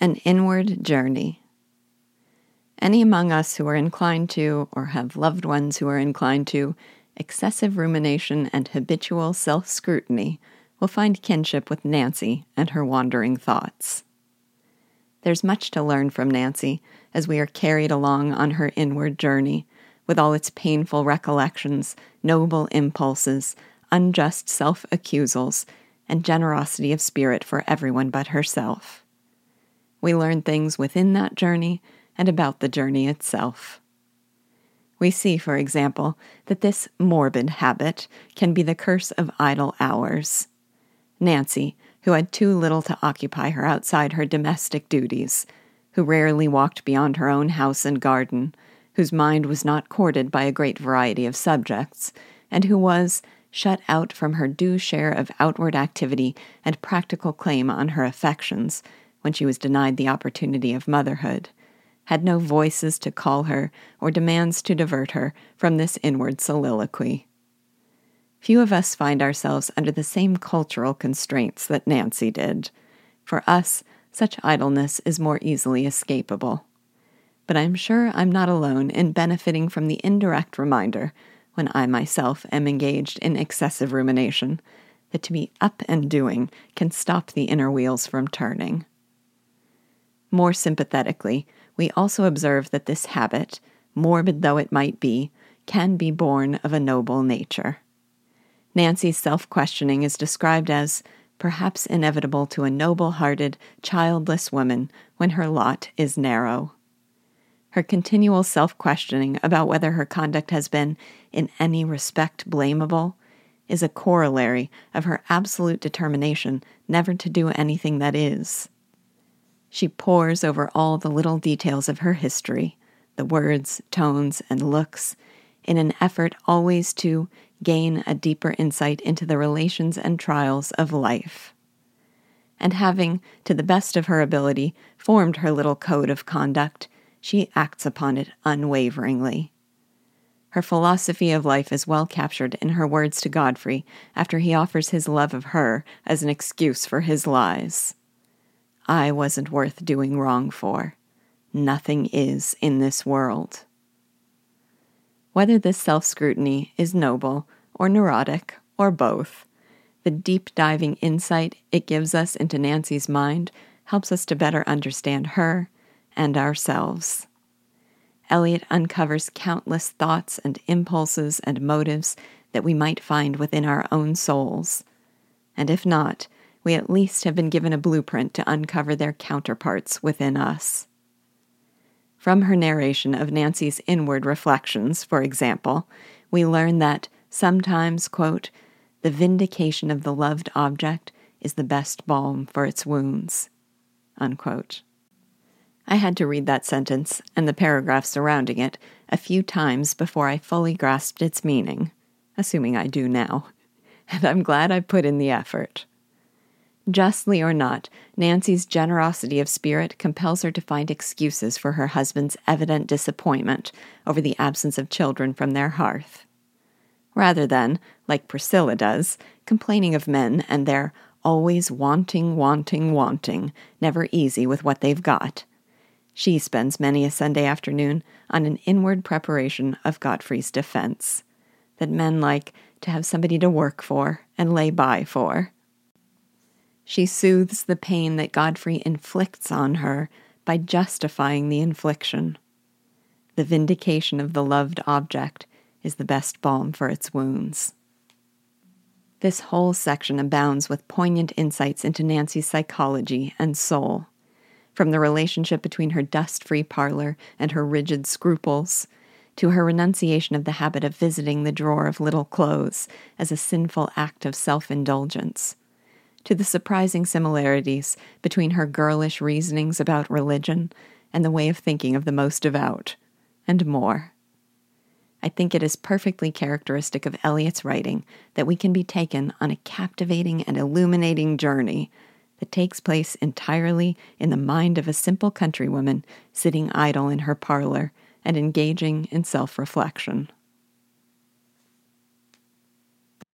An Inward Journey. Any among us who are inclined to, or have loved ones who are inclined to, excessive rumination and habitual self scrutiny will find kinship with Nancy and her wandering thoughts. There's much to learn from Nancy as we are carried along on her inward journey, with all its painful recollections, noble impulses, unjust self accusals, and generosity of spirit for everyone but herself. We learn things within that journey and about the journey itself. We see, for example, that this morbid habit can be the curse of idle hours. Nancy, who had too little to occupy her outside her domestic duties, who rarely walked beyond her own house and garden, whose mind was not courted by a great variety of subjects, and who was, shut out from her due share of outward activity and practical claim on her affections, when she was denied the opportunity of motherhood, had no voices to call her or demands to divert her from this inward soliloquy. Few of us find ourselves under the same cultural constraints that Nancy did. For us, such idleness is more easily escapable. But I'm sure I'm not alone in benefiting from the indirect reminder, when I myself am engaged in excessive rumination, that to be up and doing can stop the inner wheels from turning. More sympathetically, we also observe that this habit, morbid though it might be, can be born of a noble nature. Nancy's self questioning is described as perhaps inevitable to a noble hearted, childless woman when her lot is narrow. Her continual self questioning about whether her conduct has been, in any respect, blamable is a corollary of her absolute determination never to do anything that is. She pores over all the little details of her history, the words, tones, and looks, in an effort always to gain a deeper insight into the relations and trials of life. And having, to the best of her ability, formed her little code of conduct, she acts upon it unwaveringly. Her philosophy of life is well captured in her words to Godfrey after he offers his love of her as an excuse for his lies. I wasn't worth doing wrong for. Nothing is in this world. Whether this self scrutiny is noble or neurotic or both, the deep diving insight it gives us into Nancy's mind helps us to better understand her and ourselves. Eliot uncovers countless thoughts and impulses and motives that we might find within our own souls. And if not, we at least have been given a blueprint to uncover their counterparts within us. From her narration of Nancy's inward reflections, for example, we learn that sometimes, quote, the vindication of the loved object is the best balm for its wounds. Unquote. I had to read that sentence and the paragraph surrounding it a few times before I fully grasped its meaning, assuming I do now, and I'm glad I put in the effort. Justly or not, Nancy's generosity of spirit compels her to find excuses for her husband's evident disappointment over the absence of children from their hearth. Rather than, like Priscilla does, complaining of men and their always wanting, wanting, wanting, never easy with what they've got, she spends many a Sunday afternoon on an inward preparation of Godfrey's defense that men like to have somebody to work for and lay by for she soothes the pain that Godfrey inflicts on her by justifying the infliction. The vindication of the loved object is the best balm for its wounds. This whole section abounds with poignant insights into Nancy's psychology and soul, from the relationship between her dust free parlor and her rigid scruples, to her renunciation of the habit of visiting the drawer of little clothes as a sinful act of self indulgence to the surprising similarities between her girlish reasonings about religion and the way of thinking of the most devout, and more. I think it is perfectly characteristic of Eliot's writing that we can be taken on a captivating and illuminating journey that takes place entirely in the mind of a simple countrywoman sitting idle in her parlor and engaging in self reflection.